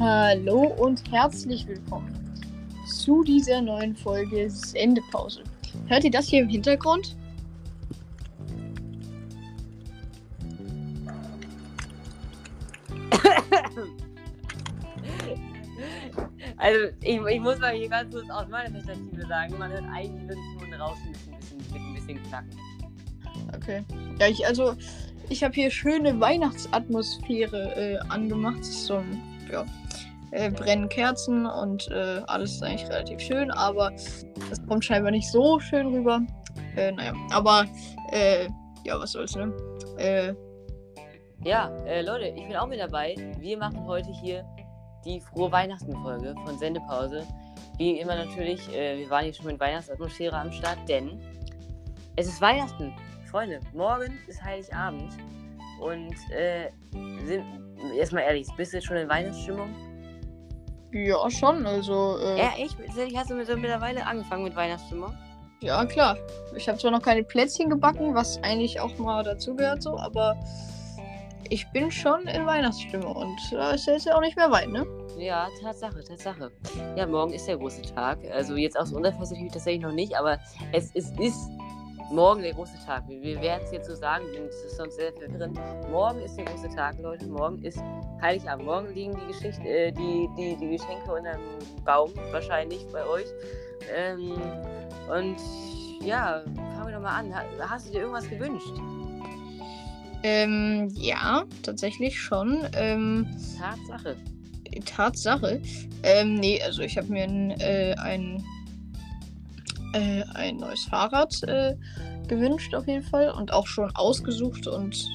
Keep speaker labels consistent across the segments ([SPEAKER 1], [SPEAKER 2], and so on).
[SPEAKER 1] Hallo und herzlich willkommen zu dieser neuen Folge Sendepause. Hört ihr das hier im Hintergrund?
[SPEAKER 2] Also, ich, ich muss mal hier ganz kurz aus meiner Perspektive sagen, man hört eigentlich wirklich nur ein Rauschen ein bisschen, bisschen, ein bisschen knacken.
[SPEAKER 1] Okay. Ja, ich, also, ich habe hier schöne Weihnachtsatmosphäre äh, angemacht. So, ja, äh, brennen Kerzen und äh, alles ist eigentlich relativ schön, aber das kommt scheinbar nicht so schön rüber. Äh, naja, aber äh, ja, was soll's, ne? Äh,
[SPEAKER 2] Ja, äh, Leute, ich bin auch mit dabei. Wir machen heute hier die frohe Weihnachten-Folge von Sendepause. Wie immer natürlich, wir waren hier schon mit Weihnachtsatmosphäre am Start, denn es ist Weihnachten. Freunde, morgen ist Heiligabend. Und sind, erstmal ehrlich, bist du jetzt schon in Weihnachtsstimmung?
[SPEAKER 1] Ja, schon, also, äh,
[SPEAKER 2] Ja, echt? Hast du mit, mittlerweile angefangen mit Weihnachtsstimmung?
[SPEAKER 1] ja, klar. Ich habe zwar noch keine Plätzchen gebacken, was eigentlich auch mal dazugehört, so, aber ich bin schon in Weihnachtsstimmung und da ist ja jetzt ja auch nicht mehr weit, ne?
[SPEAKER 2] Ja, Tatsache, Tatsache. Ja, morgen ist der große Tag. Also jetzt aus unserer Perspektive tatsächlich noch nicht, aber es, es ist morgen der große Tag. Wir, wir werden es jetzt so sagen, denn das ist sonst sehr verwirrend. Morgen ist der große Tag, Leute. Morgen ist Heiligabend. Morgen liegen die Geschichte, äh, die, die, die Geschenke unter dem Baum wahrscheinlich bei euch. Ähm, und ja, fangen wir doch mal an. Ha- Hast du dir irgendwas gewünscht?
[SPEAKER 1] Ähm, ja, tatsächlich schon. Ähm,
[SPEAKER 2] Tatsache.
[SPEAKER 1] Tatsache. Ähm, nee, also ich habe mir ein, äh, ein, äh, ein neues Fahrrad äh, gewünscht auf jeden Fall und auch schon ausgesucht und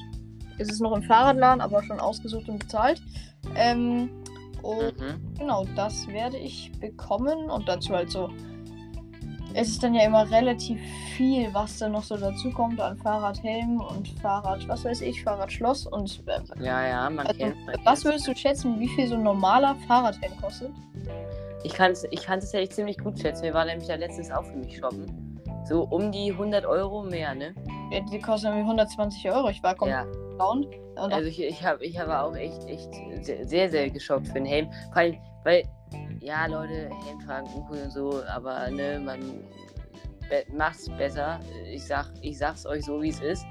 [SPEAKER 1] es ist noch im Fahrradladen, aber schon ausgesucht und bezahlt. Ähm, und
[SPEAKER 2] Mhm.
[SPEAKER 1] genau, das werde ich bekommen und dazu halt so. Es ist dann ja immer relativ viel, was dann noch so dazu kommt an Fahrradhelm und Fahrrad, was weiß ich, Fahrradschloss und äh,
[SPEAKER 2] Ja, ja, man
[SPEAKER 1] also,
[SPEAKER 2] kennt. Man
[SPEAKER 1] was würdest du schätzen, wie viel so ein normaler Fahrradhelm kostet?
[SPEAKER 2] Ich kann es ich kann's tatsächlich ziemlich gut schätzen. Wir waren nämlich da letztens auch für mich shoppen. So um die 100 Euro mehr, ne?
[SPEAKER 1] Ja, die kosten irgendwie 120 Euro. Ich war komplett
[SPEAKER 2] Ja.
[SPEAKER 1] Und
[SPEAKER 2] also ich, ich habe ich hab auch echt, echt sehr, sehr, geschockt für den Helm. Allem, weil, ja, Leute, Helm tragen uncool und so, aber ne, man be macht's besser. Ich, sag, ich sag's euch so, wie es ist.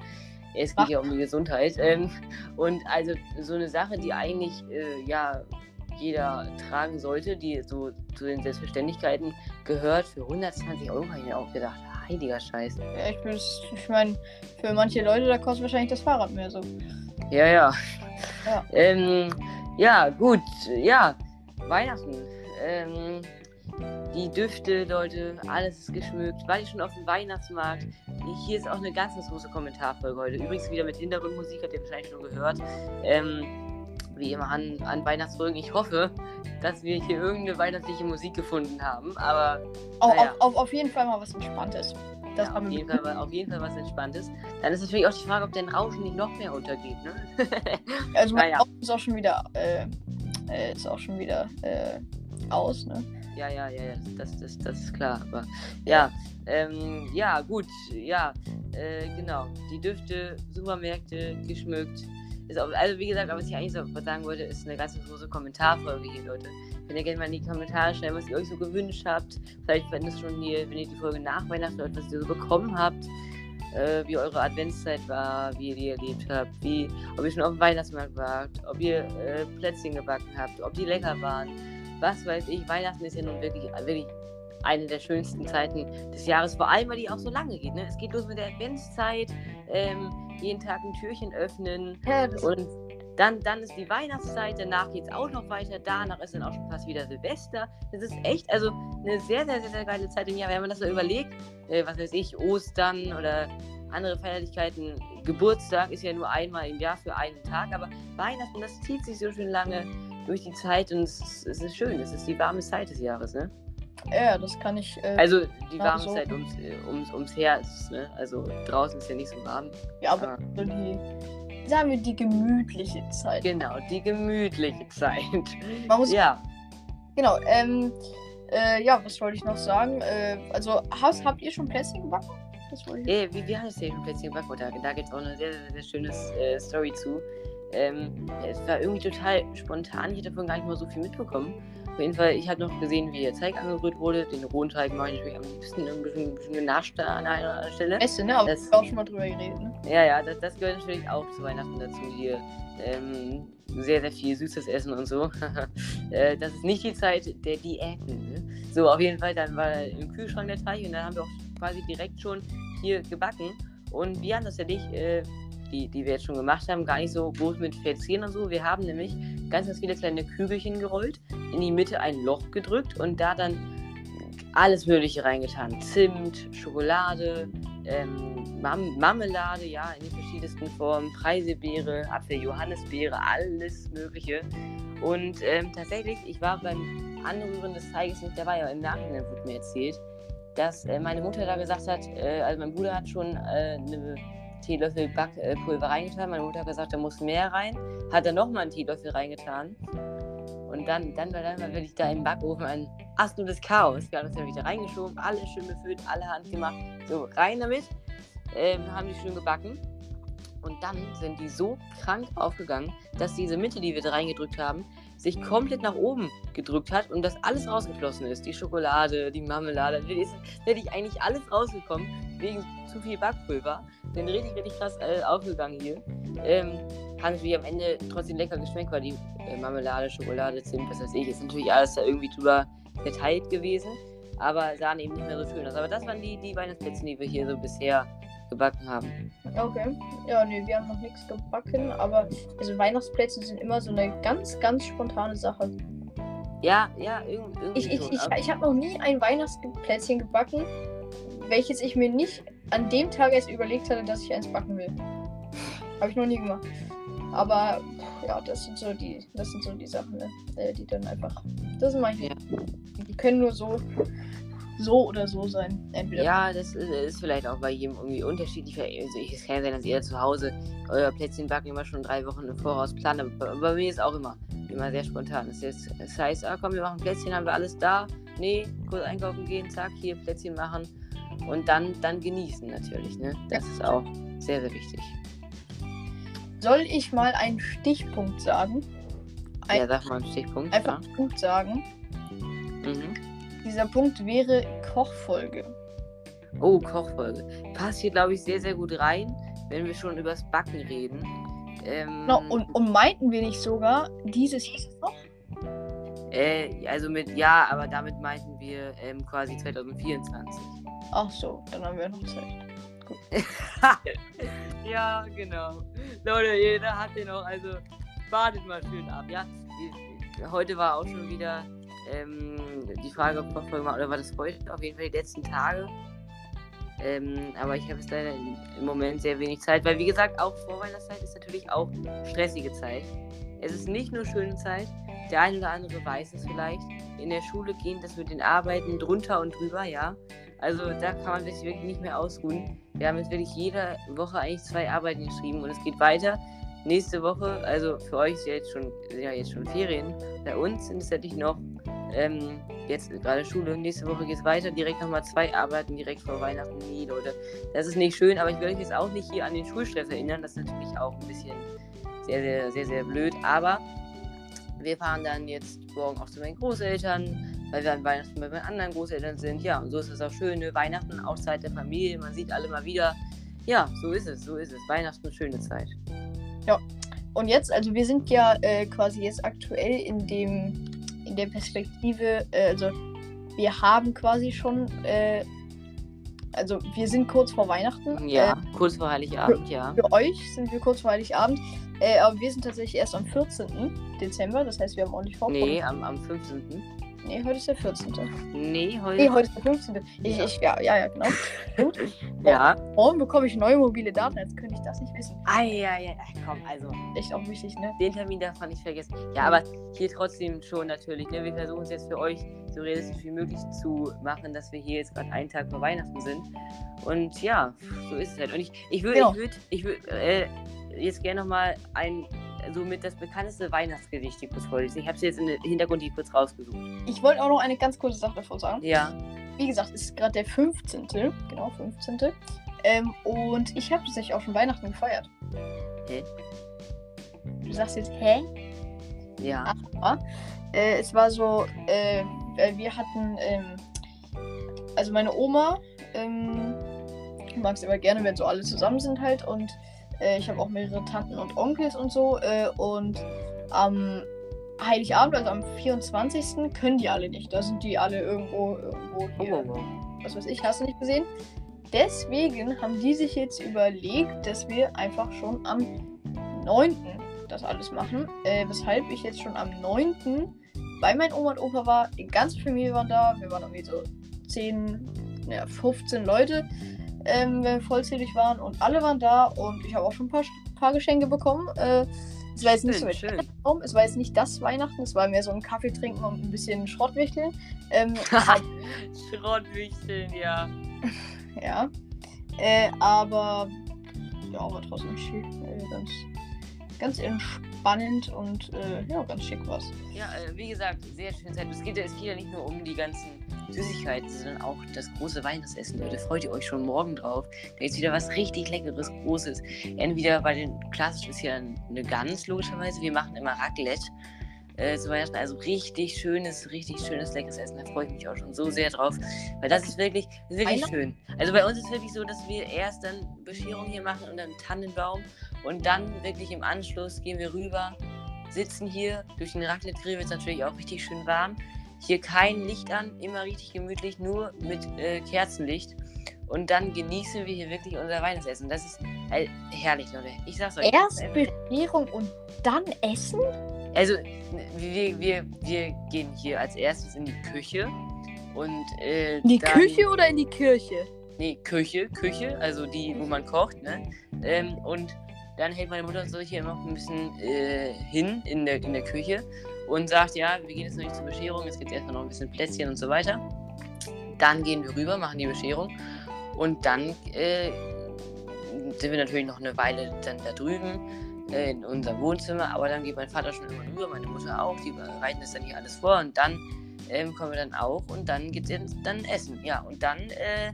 [SPEAKER 2] Es geht
[SPEAKER 1] Macht-
[SPEAKER 2] ja um die Gesundheit. Ähm, und also so eine Sache, die eigentlich, äh, ja, jeder tragen sollte, die so zu den Selbstverständlichkeiten gehört, für 120 Euro habe ich mir auch gedacht, heiliger Scheiß.
[SPEAKER 1] ja, ich, bin- ich meine, für manche Leute, da kostet wahrscheinlich das Fahrrad mehr so.
[SPEAKER 2] Ja, ja.
[SPEAKER 1] Ja.
[SPEAKER 2] Ähm, ja, gut. Ja, Weihnachten. Ähm, die Düfte, Leute, alles ist geschmückt. War ich schon auf dem Weihnachtsmarkt? Hier ist auch eine ganz große Kommentarfolge heute. Übrigens wieder mit Hintergrundmusik, habt ihr wahrscheinlich schon gehört. Ähm, wie immer an, an Weihnachtsfolgen. Ich hoffe, dass wir hier irgendeine weihnachtliche Musik gefunden haben. Aber
[SPEAKER 1] Au-
[SPEAKER 2] Naja.
[SPEAKER 1] auf, auf, auf jeden Fall mal was Entspanntes. Das
[SPEAKER 2] ja, auf, jeden Fall, auf jeden Fall was Entspanntes. Dann ist natürlich auch die Frage, ob der Rauschen nicht noch mehr untergeht. Ne?
[SPEAKER 1] Also mein
[SPEAKER 2] Naja.
[SPEAKER 1] Auto ist auch schon wieder, äh, äh, ist auch schon wieder äh, aus, ne?
[SPEAKER 2] Ja, ja, ja, ja, das, das, das ist klar. Aber ja, ähm, ja, gut, ja, äh, genau. Die Düfte, Supermärkte, geschmückt. Also wie gesagt, was ich eigentlich so sagen wollte, ist eine ganz große Kommentarfolge hier, Leute. Wenn ihr gerne mal in die Kommentare schreibt, was ihr euch so gewünscht habt. Vielleicht, wenn es schon hier, wenn ihr die Folge nach Weihnachten hört, was ihr so bekommen habt. Äh, wie eure Adventszeit war, wie ihr die erlebt habt, wie, ob ihr schon auf dem Weihnachtsmarkt wart, ob ihr äh, Plätzchen gebacken habt, ob die lecker waren was weiß ich, Weihnachten ist ja nun wirklich, wirklich eine der schönsten Zeiten des Jahres, vor allem weil die auch so lange geht. Ne? Es geht los mit der Adventszeit, ähm, jeden Tag ein Türchen öffnen
[SPEAKER 1] Ja,
[SPEAKER 2] und dann, dann ist die Weihnachtszeit, danach geht es auch noch weiter, danach ist dann auch schon fast wieder Silvester. Das ist echt, also eine sehr, sehr, sehr, sehr geile Zeit im Jahr. Wenn man das so überlegt, äh, was weiß ich, Ostern oder andere Feierlichkeiten, Geburtstag ist ja nur einmal im Jahr für einen Tag, aber Weihnachten, das zieht sich so schön lange durch die Zeit und es ist, es ist schön. Es ist die warme Zeit des Jahres, ne?
[SPEAKER 1] Ja, das kann ich. Äh,
[SPEAKER 2] Also die
[SPEAKER 1] Ja,
[SPEAKER 2] warme
[SPEAKER 1] so.
[SPEAKER 2] Zeit ums, äh, ums, ums Her ist es, ne? Also draußen ist ja nicht so warm.
[SPEAKER 1] ja, aber
[SPEAKER 2] ah.
[SPEAKER 1] so die, sagen wir, die gemütliche Zeit.
[SPEAKER 2] Genau, die gemütliche Zeit.
[SPEAKER 1] Man muss,
[SPEAKER 2] ja.
[SPEAKER 1] Genau, ähm, äh, ja, was wollte ich noch sagen? Äh, also, hast, habt ihr schon Plätzchen gebacken? Das wollte ich.
[SPEAKER 2] Äh, wie, wie heißt der Plätzchen Backbutter? Da gibt es auch eine sehr, sehr, sehr schöne äh, Story zu. Ähm, es war irgendwie total spontan. Ich hätte davon gar nicht mal so viel mitbekommen. Auf jeden Fall, ich habe noch gesehen, wie der Teig angerührt wurde. Den rohen Teig mache ich natürlich am liebsten ein bisschen, ein bisschen genascht an einer Stelle.
[SPEAKER 1] Beste, ne? Aber
[SPEAKER 2] Das-
[SPEAKER 1] wir auch schon mal drüber geredet, ne?
[SPEAKER 2] Ja, ja, das, das gehört natürlich auch zu Weihnachten dazu hier. Ähm, sehr, sehr viel süßes Essen und so. äh, das ist nicht die Zeit der Diäten. Ne? So, auf jeden Fall, dann war im Kühlschrank der Teig und dann haben wir auch quasi direkt schon hier gebacken. Und wir haben das ja nicht, äh, die, die wir jetzt schon gemacht haben, gar nicht so groß mit Verzieren und so. Wir haben nämlich ganz, ganz viele kleine Kügelchen gerollt, in die Mitte ein Loch gedrückt und da dann alles Mögliche reingetan. Zimt, Schokolade, ähm, Mam Marmelade, ja, in den verschiedensten Formen, Preisebeere, Apfel-Johannisbeere, alles Mögliche. Und ähm, tatsächlich, ich war beim Anrühren des Teiges nicht dabei, aber im Nachhinein wurde mir erzählt, dass äh, meine Mutter da gesagt hat, äh, also mein Bruder hat schon äh, eine Teelöffel Backpulver reingetan. Meine Mutter hat gesagt, da muss mehr rein. Hat dann nochmal einen Teelöffel reingetan. Und dann, dann, dann war wirklich da im Backofen ein absolutes Chaos. Wir haben das dann wieder reingeschoben, alles schön befüllt, alle Hand gemacht. So, rein damit. Ähm, haben die schön gebacken. Und dann sind die so krank aufgegangen, dass diese Mitte, die wir da reingedrückt haben, sich komplett nach oben gedrückt hat und das alles rausgeflossen ist. Die Schokolade, die Marmelade, da ist wirklich eigentlich alles rausgekommen, wegen zu viel Backpulver. Sind richtig, richtig krass äh, aufgegangen hier. Ähm, haben natürlich am Ende trotzdem lecker geschmeckt, weil die äh, Marmelade, Schokolade, Zimt, was weiß ich, ist natürlich alles da irgendwie drüber verteilt gewesen, aber sahen eben nicht mehr so schön aus. Aber das waren die, die Weihnachtsplätzchen, die wir hier so bisher gebacken haben.
[SPEAKER 1] Okay. Ja, nee, wir haben noch nichts gebacken, aber also Weihnachtsplätzchen sind immer so eine ganz, ganz spontane Sache.
[SPEAKER 2] Ja, ja, irg irgendwie
[SPEAKER 1] Ich, ich, ich, ich habe noch nie ein Weihnachtsplätzchen gebacken, welches ich mir nicht an dem Tag erst überlegt hatte, dass ich eins backen will. Habe ich noch nie gemacht. Aber ja, das sind so die, das sind so die Sachen, ne? äh, die dann einfach. Das sind manche.
[SPEAKER 2] Ja.
[SPEAKER 1] Die können nur so, so oder so sein. Entweder.
[SPEAKER 2] Ja, das ist, ist vielleicht auch bei jedem irgendwie unterschiedlich. Also ich, es kann ja sein, dass ihr zu Hause euer Plätzchen backen immer schon drei Wochen im Voraus plant. Aber bei, bei mir ist auch immer, immer sehr spontan. Das, ist, das heißt, ah, komm, wir machen Plätzchen, haben wir alles da. Nee, kurz einkaufen gehen, zack, hier Plätzchen machen. Und dann, dann genießen natürlich. Ne? Das ist auch sehr, sehr wichtig.
[SPEAKER 1] Soll ich mal einen Stichpunkt sagen? Ein-
[SPEAKER 2] Ja, sag mal einen Stichpunkt.
[SPEAKER 1] Einfach einen Punkt sagen.
[SPEAKER 2] Ja. Mhm.
[SPEAKER 1] Dieser Punkt wäre Kochfolge.
[SPEAKER 2] Oh, Kochfolge. Passt hier, glaube ich, sehr, sehr gut rein, wenn wir schon übers Backen reden. Ähm,
[SPEAKER 1] Genau, und, und meinten wir nicht sogar dieses Jahr noch?
[SPEAKER 2] Äh, also mit ja, aber damit meinten wir ähm, quasi 2024.
[SPEAKER 1] Ach so, dann haben wir noch Zeit.
[SPEAKER 2] ja, genau. Leute, jeder hat den noch, also wartet mal schön ab, ja. Heute war auch schon wieder ähm, die Frage, mal, oder war das heute? Auf jeden Fall die letzten Tage. Ähm, aber ich habe jetzt leider im Moment sehr wenig Zeit, weil wie gesagt, auch Vorweihnachtszeit ist natürlich auch stressige Zeit. Es ist nicht nur schöne Zeit, der eine oder andere weiß es vielleicht. In der Schule gehen das mit den Arbeiten drunter und drüber, ja. Also da kann man sich wirklich nicht mehr ausruhen. Wir haben jetzt wirklich jede Woche eigentlich zwei Arbeiten geschrieben und es geht weiter. Nächste Woche, also für euch ist ja jetzt schon, sind ja jetzt schon Ferien. Bei uns sind es natürlich noch ähm, jetzt gerade Schule. Nächste Woche geht es weiter. Direkt nochmal zwei Arbeiten direkt vor Weihnachten. Nee, Leute, das ist nicht schön, aber ich will euch jetzt auch nicht hier an den Schulstress erinnern. Das ist natürlich auch ein bisschen sehr, sehr, sehr, sehr blöd. Aber wir fahren dann jetzt morgen auch zu meinen Großeltern, weil wir an Weihnachten bei meinen anderen Großeltern sind. Ja, und so ist es auch schön. Ne? Weihnachten auch Zeit der Familie. Man sieht alle mal wieder. Ja, so ist es, so ist es. Weihnachten schöne Zeit.
[SPEAKER 1] Und jetzt, also wir sind ja äh, quasi jetzt aktuell in dem, in der Perspektive, äh, also wir haben quasi schon, äh, also wir sind kurz vor Weihnachten.
[SPEAKER 2] Ja, kurz vor Heiligabend, ja.
[SPEAKER 1] Äh, für euch sind wir kurz vor Heiligabend. Äh, aber wir sind tatsächlich erst am 14. Dezember, das heißt, wir haben ordentlich Vorfreude.
[SPEAKER 2] Nee, am, am 15.
[SPEAKER 1] Nee, heute ist der 14.
[SPEAKER 2] Nee, heute.
[SPEAKER 1] Nee, heute ist der 15. Ich, ich, ja, ja, ja, genau. Gut.
[SPEAKER 2] Ja.
[SPEAKER 1] Morgen bekomme ich neue mobile Daten, jetzt könnte ich das nicht wissen.
[SPEAKER 2] Ah, ja, ja. Ach, komm, also,
[SPEAKER 1] Echt auch wichtig, ne?
[SPEAKER 2] den Termin darf man nicht vergessen. Ja, aber hier trotzdem schon natürlich. Ne? Wir versuchen es jetzt für euch so realistisch wie möglich zu machen, dass wir hier jetzt gerade einen Tag vor Weihnachten sind. Und ja, so ist es halt. Und ich, ich würde
[SPEAKER 1] Genau.
[SPEAKER 2] ich würd, ich würd, äh, jetzt gerne nochmal ein, so mit das bekannteste Weihnachtsgedicht hier kurz vorlesen. Ich habe es jetzt im Hintergrund hier kurz rausgesucht.
[SPEAKER 1] Ich wollte auch noch eine ganz kurze Sache davor sagen.
[SPEAKER 2] Ja.
[SPEAKER 1] Wie gesagt, es ist gerade der 15. Genau, 15. Ähm, und ich habe tatsächlich auch schon Weihnachten gefeiert.
[SPEAKER 2] Hä?
[SPEAKER 1] du sagst jetzt, hä?
[SPEAKER 2] Ja.
[SPEAKER 1] Aber äh, es war so, äh, äh, wir hatten, ähm, also meine Oma ähm, mag es immer gerne, wenn so alle zusammen sind halt und äh, ich habe auch mehrere Tanten und Onkels und so äh, und am Heiligabend, also am 24. können die alle nicht. Da sind die alle irgendwo, irgendwo hier,
[SPEAKER 2] oh.
[SPEAKER 1] was weiß ich, hast du nicht gesehen. Deswegen haben die sich jetzt überlegt, dass wir einfach schon am 9. das alles machen. Äh, weshalb ich jetzt schon am 9. bei meinen Oma und Opa war. Die ganze Familie war da. Wir waren irgendwie so 10, ja, 15 Leute, ähm, wenn wir vollzählig waren. Und alle waren da. Und ich habe auch schon ein paar, paar Geschenke bekommen. Äh, es war jetzt nicht so
[SPEAKER 2] Schön, schön.
[SPEAKER 1] Es war jetzt nicht das Weihnachten, es war mehr so ein Kaffee trinken und ein bisschen Schrottwichteln. Ähm,
[SPEAKER 2] Schrottwichteln, ja.
[SPEAKER 1] Ja. Äh, aber ja, aber trotzdem schick. Äh, ganz, ganz entspannend und äh, ja, ganz schick was.
[SPEAKER 2] Ja, äh, wie gesagt, sehr schöne Zeit. Es geht, es geht ja nicht nur um die ganzen Süßigkeiten, sondern auch das große Weihnachtsessen. Leute, freut ihr euch schon morgen drauf? Da ist wieder was richtig Leckeres, Großes. Entweder bei den klassisch ist ja eine Gans, logischerweise. Wir machen immer Raclette. Äh, zu Weihnachten, also richtig schönes, richtig schönes, leckeres Essen. Da freue ich mich auch schon so sehr drauf. Weil das ist wirklich, das ist wirklich schön. Also bei uns ist es wirklich so, dass wir erst dann Bescherung hier machen und dann Tannenbaum. Und dann wirklich im Anschluss gehen wir rüber, sitzen hier. Durch den Raclette-Grill wird es natürlich auch richtig schön warm. Hier kein Licht an, immer richtig gemütlich, nur mit äh, Kerzenlicht. Und dann genießen wir hier wirklich unser Weihnachtsessen. Das ist äh, herrlich, Leute. Ich sag's euch.
[SPEAKER 1] Erst Bescherung und dann Essen?
[SPEAKER 2] also, wir, wir, wir gehen hier als erstes in die Küche. Und, äh,
[SPEAKER 1] In die
[SPEAKER 2] dann,
[SPEAKER 1] Küche oder in die Kirche?
[SPEAKER 2] Nee, Küche, Küche, also die, wo man kocht, ne? Ähm, und dann hält meine Mutter uns so hier noch ein bisschen äh, hin in der, in der Küche und sagt, ja, wir gehen jetzt noch nicht zur Bescherung, es gibt erstmal noch ein bisschen Plätzchen und so weiter. Dann gehen wir rüber, machen die Bescherung und dann äh, sind wir natürlich noch eine Weile dann da drüben äh, in unserem Wohnzimmer, aber dann geht mein Vater schon immer rüber, meine Mutter auch, die bereiten das dann hier alles vor und dann ähm, kommen wir dann auch und dann geht's jetzt dann essen. Ja, und dann, äh,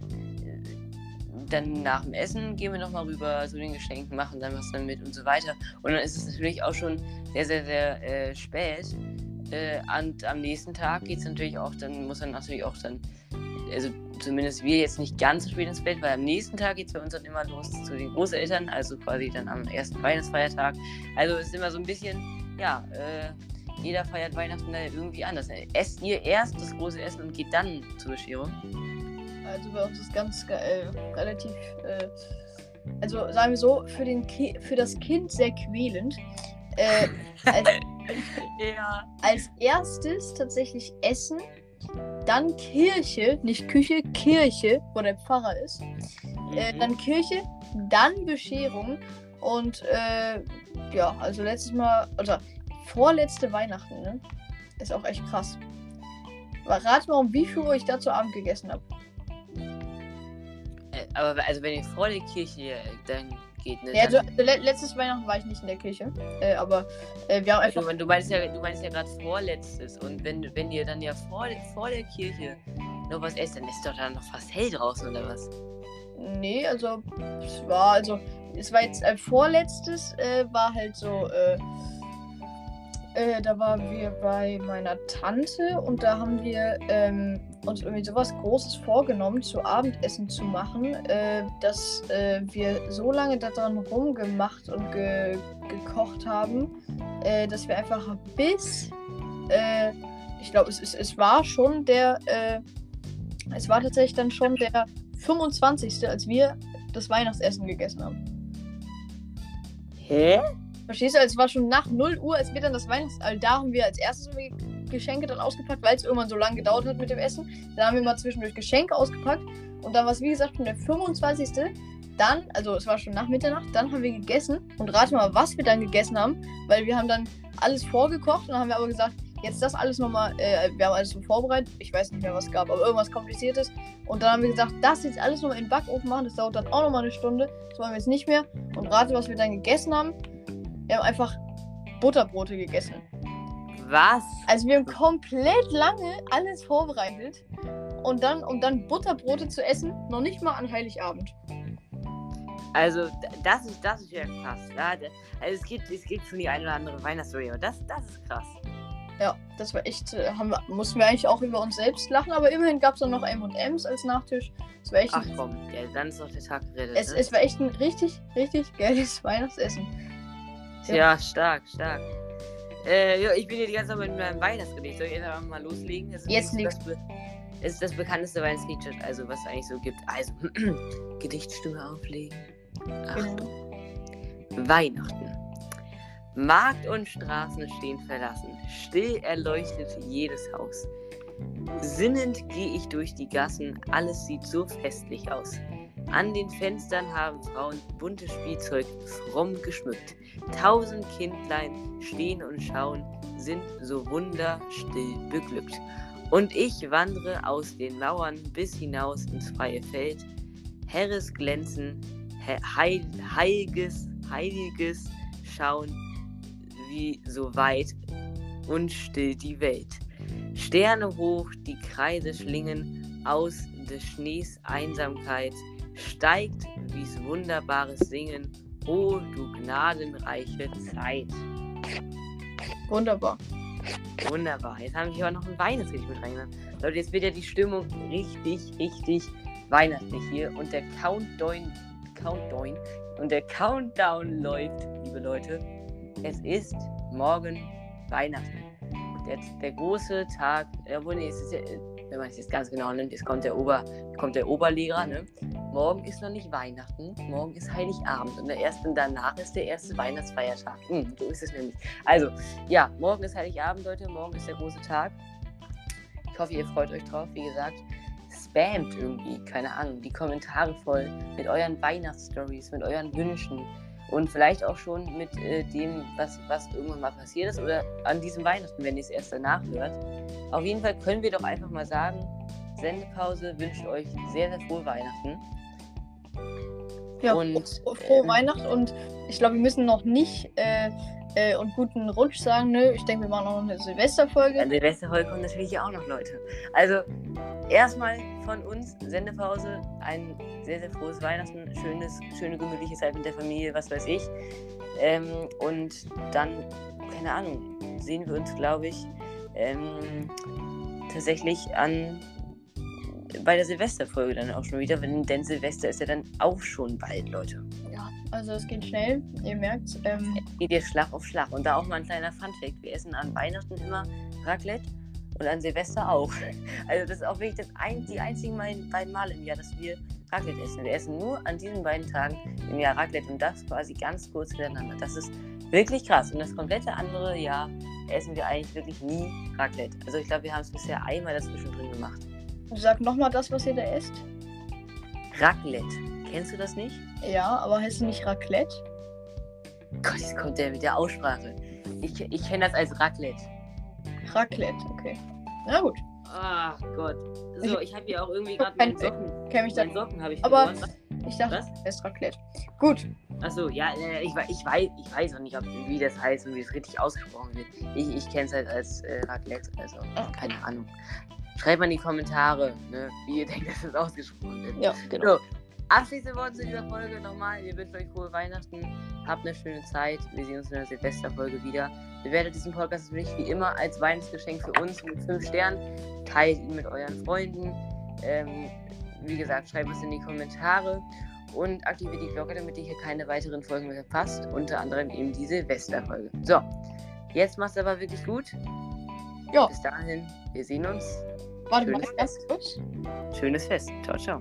[SPEAKER 2] dann nach dem Essen gehen wir nochmal rüber zu den Geschenken, machen dann was damit und so weiter. Und dann ist es natürlich auch schon sehr, sehr, sehr äh, spät. Äh, und am nächsten Tag geht es natürlich auch, dann muss dann natürlich auch dann, also zumindest wir jetzt nicht ganz so spät ins Bett, weil am nächsten Tag geht es bei uns dann immer los zu den Großeltern, also quasi dann am ersten Weihnachtsfeiertag. Also es ist immer so ein bisschen, ja, äh, jeder feiert Weihnachten da irgendwie anders. Esst ihr erst das große Essen und geht dann zur Bescherung?
[SPEAKER 1] Also bei uns ist ganz äh, relativ, äh, also sagen wir so, für, den Ki für das Kind sehr quälend. Äh, als,
[SPEAKER 2] Ja.
[SPEAKER 1] als erstes tatsächlich Essen, dann Kirche, nicht Küche, Kirche, wo der Pfarrer ist. Äh,
[SPEAKER 2] Mhm.
[SPEAKER 1] dann Kirche, dann Bescherung und äh, ja, also letztes Mal, also vorletzte Weihnachten, ne? Ist auch echt krass. Rat mal, um wie viel Uhr ich da zu Abend gegessen habe.
[SPEAKER 2] Äh, aber also wenn ihr vor der Kirche äh, dann geht, ne?
[SPEAKER 1] Ja, also, also le letztes Weihnachten war ich nicht in der Kirche, äh, aber äh, wir haben einfach.
[SPEAKER 2] du, du meinst ja, du meinst ja gerade vorletztes und wenn, wenn ihr dann ja vor, vor der Kirche noch was esst, dann ist doch dann noch fast hell draußen oder was?
[SPEAKER 1] Nee, also es war also es war jetzt äh, vorletztes äh, war halt so äh, da waren wir bei meiner Tante und da haben wir ähm, uns irgendwie sowas Großes vorgenommen, zu Abendessen zu machen, äh, dass äh, wir so lange daran rumgemacht und ge gekocht haben, äh, dass wir einfach bis äh, ich glaube, es, es, es war schon der äh, es war tatsächlich dann schon der 25. als wir das Weihnachtsessen gegessen haben.
[SPEAKER 2] Hä?
[SPEAKER 1] Verstehst du? Also es war schon nach 0 Uhr, als wir dann das Weihnachts... Also da haben wir als erstes Geschenke dann ausgepackt, weil es irgendwann so lange gedauert hat mit dem Essen. Dann haben wir mal zwischendurch Geschenke ausgepackt. Und dann war es, wie gesagt, schon der 25. Dann, also es war schon nach Mitternacht, dann haben wir gegessen. Und rate mal, was wir dann gegessen haben. Weil wir haben dann alles vorgekocht und dann haben wir aber gesagt, jetzt das alles nochmal, äh, wir haben alles so vorbereitet. Ich weiß nicht mehr, was es gab, aber irgendwas kompliziertes. Und dann haben wir gesagt, das jetzt alles nochmal in den Backofen machen. Das dauert dann auch nochmal eine Stunde. Das wollen wir jetzt nicht mehr. Und rate, was wir dann gegessen haben. Wir haben einfach Butterbrote gegessen.
[SPEAKER 2] Was?
[SPEAKER 1] Also wir haben komplett lange alles vorbereitet. Und dann, um dann Butterbrote zu essen, noch nicht mal an Heiligabend.
[SPEAKER 2] Also, das ist, das ist ja krass. Ja, also es gibt, es gibt schon die eine oder andere Weihnachtsstory, aber das, das ist krass.
[SPEAKER 1] Ja, das war echt, äh, haben wir, mussten wir eigentlich auch über uns selbst lachen, aber immerhin gab es dann noch M&M's als Nachtisch. Es war echt,
[SPEAKER 2] Ach
[SPEAKER 1] ein,
[SPEAKER 2] komm, ja, dann ist doch der Tag gerettet.
[SPEAKER 1] es,
[SPEAKER 2] ne?
[SPEAKER 1] es war echt ein richtig, richtig geiles Weihnachtsessen.
[SPEAKER 2] Ja, stark, stark. Äh, ja, ich bin hier die ganze Zeit mit meinem Weihnachtsgedicht. Soll ich jetzt einfach mal loslegen? Ist
[SPEAKER 1] Jetzt
[SPEAKER 2] das, das, be- es ist das bekannteste Weihnachtslied, also was es eigentlich so gibt. Also, Gedichtstimme auflegen. Achtung.
[SPEAKER 1] Genau.
[SPEAKER 2] Weihnachten. Markt und Straßen stehen verlassen. Still erleuchtet jedes Haus. Sinnend gehe ich durch die Gassen, alles sieht so festlich aus. An den Fenstern haben Frauen buntes Spielzeug fromm geschmückt. Tausend Kindlein stehen und schauen, sind so wunderstill beglückt. Und ich wandre aus den Mauern bis hinaus ins freie Feld. Herres Glänzen, he heil heiliges, heiliges Schauen, wie so weit und still die Welt. Sterne hoch, die Kreise schlingen, aus des Schnees Einsamkeit steigt wie's wunderbares Singen. O du gnadenreiche Zeit.
[SPEAKER 1] Wunderbar.
[SPEAKER 2] Wunderbar. Jetzt habe ich aber noch ein Weihnachtsgedicht mit reingenommen. Leute, jetzt wird ja die Stimmung richtig, richtig weihnachtlich hier. Und der Countdown, Countdown, und der Countdown läuft, liebe Leute. Es ist morgen Weihnachten. Der, der große Tag, obwohl, nee, es ist ja, wenn man es jetzt ganz genau nimmt, jetzt kommt der, Ober, kommt der Oberlehrer, ne? Morgen ist noch nicht Weihnachten, morgen ist Heiligabend und der erste danach ist der erste Weihnachtsfeiertag. Hm, so ist es nämlich. Also, ja, morgen ist Heiligabend, Leute, morgen ist der große Tag. Ich hoffe, ihr freut euch drauf. Wie gesagt, spamt irgendwie, keine Ahnung, die Kommentare voll mit euren Weihnachtsstories, mit euren Wünschen und vielleicht auch schon mit äh, dem, was, was irgendwann mal passiert ist oder an diesem Weihnachten, wenn ihr es erst danach hört. Auf jeden Fall können wir doch einfach mal sagen, Sendepause wünscht euch sehr, sehr frohe Weihnachten.
[SPEAKER 1] Ja,
[SPEAKER 2] Und,
[SPEAKER 1] frohe, frohe
[SPEAKER 2] äh,
[SPEAKER 1] Weihnachten und ich glaube, wir müssen noch nicht äh, äh, und guten Rutsch sagen, ne? Ich denke, wir machen noch eine Silvesterfolge.
[SPEAKER 2] An Silvesterfolge kommen natürlich auch noch Leute. Also, erstmal von uns, Sendepause, ein sehr, sehr frohes Weihnachten, schönes, schöne, gemütliche Zeit mit der Familie, was weiß ich. Ähm, und dann, keine Ahnung, sehen wir uns, glaube ich, ähm, tatsächlich an bei der Silvesterfolge dann auch schon wieder, denn Silvester ist ja dann auch schon bald, Leute.
[SPEAKER 1] Also es geht schnell, ihr merkt. Ähm,
[SPEAKER 2] Geht ihr Schlag auf Schlag. Und da auch mal ein kleiner Funfact. Wir essen an Weihnachten immer Raclette und an Silvester auch. Also das ist auch wirklich das ein, die einzigen Mal, beiden Mal im Jahr, dass wir Raclette essen. Wir essen nur an diesen beiden Tagen im Jahr Raclette und das quasi ganz kurz hintereinander. Das ist wirklich krass. Und das komplette andere Jahr essen wir eigentlich wirklich nie Raclette. Also ich glaube, wir haben es bisher einmal dazwischen drin gemacht.
[SPEAKER 1] sag nochmal das, was ihr da esst.
[SPEAKER 2] Raclette. Kennst du das nicht?
[SPEAKER 1] Ja, aber heißt es nicht Raclette?
[SPEAKER 2] Gott, jetzt kommt der mit der Aussprache. Ich, ich kenne das als Raclette.
[SPEAKER 1] Raclette, okay. Na gut,
[SPEAKER 2] Ach Gott. So, ich habe hier auch irgendwie gerade
[SPEAKER 1] Kein-
[SPEAKER 2] meine Socken.
[SPEAKER 1] kenne mich da.
[SPEAKER 2] Meine Socken habe ich
[SPEAKER 1] Aber-
[SPEAKER 2] verloren.
[SPEAKER 1] Ich dachte,
[SPEAKER 2] Was?
[SPEAKER 1] es ist Raclette. Gut,
[SPEAKER 2] Achso, ja, äh, ich, ich, weiß, ich weiß auch nicht, ob, wie das heißt und wie es richtig ausgesprochen wird. Ich, ich kenne es halt als äh, Raclette, also keine Ahnung. Schreibt mal in die Kommentare, ne, wie ihr denkt, dass es ausgesprochen wird.
[SPEAKER 1] ja, genau.
[SPEAKER 2] So, abschließende Worte zu dieser Folge nochmal. Ihr wünscht euch frohe Weihnachten. Habt eine schöne Zeit. Wir sehen uns in der Silvesterfolge wieder. Bewertet diesen Podcast natürlich wie immer als Weihnachtsgeschenk für uns mit 5 Sternen. Teilt ihn mit euren Freunden. Ähm, wie gesagt, schreibt es in die Kommentare und aktiviert die Glocke, damit ihr hier keine weiteren Folgen mehr verpasst. Unter anderem eben die Silvesterfolge. So, jetzt macht's aber wirklich gut.
[SPEAKER 1] Ja.
[SPEAKER 2] Bis dahin, wir sehen uns.
[SPEAKER 1] Warte
[SPEAKER 2] schönes Fest.
[SPEAKER 1] kurz.
[SPEAKER 2] Schönes Fest. Ciao, ciao.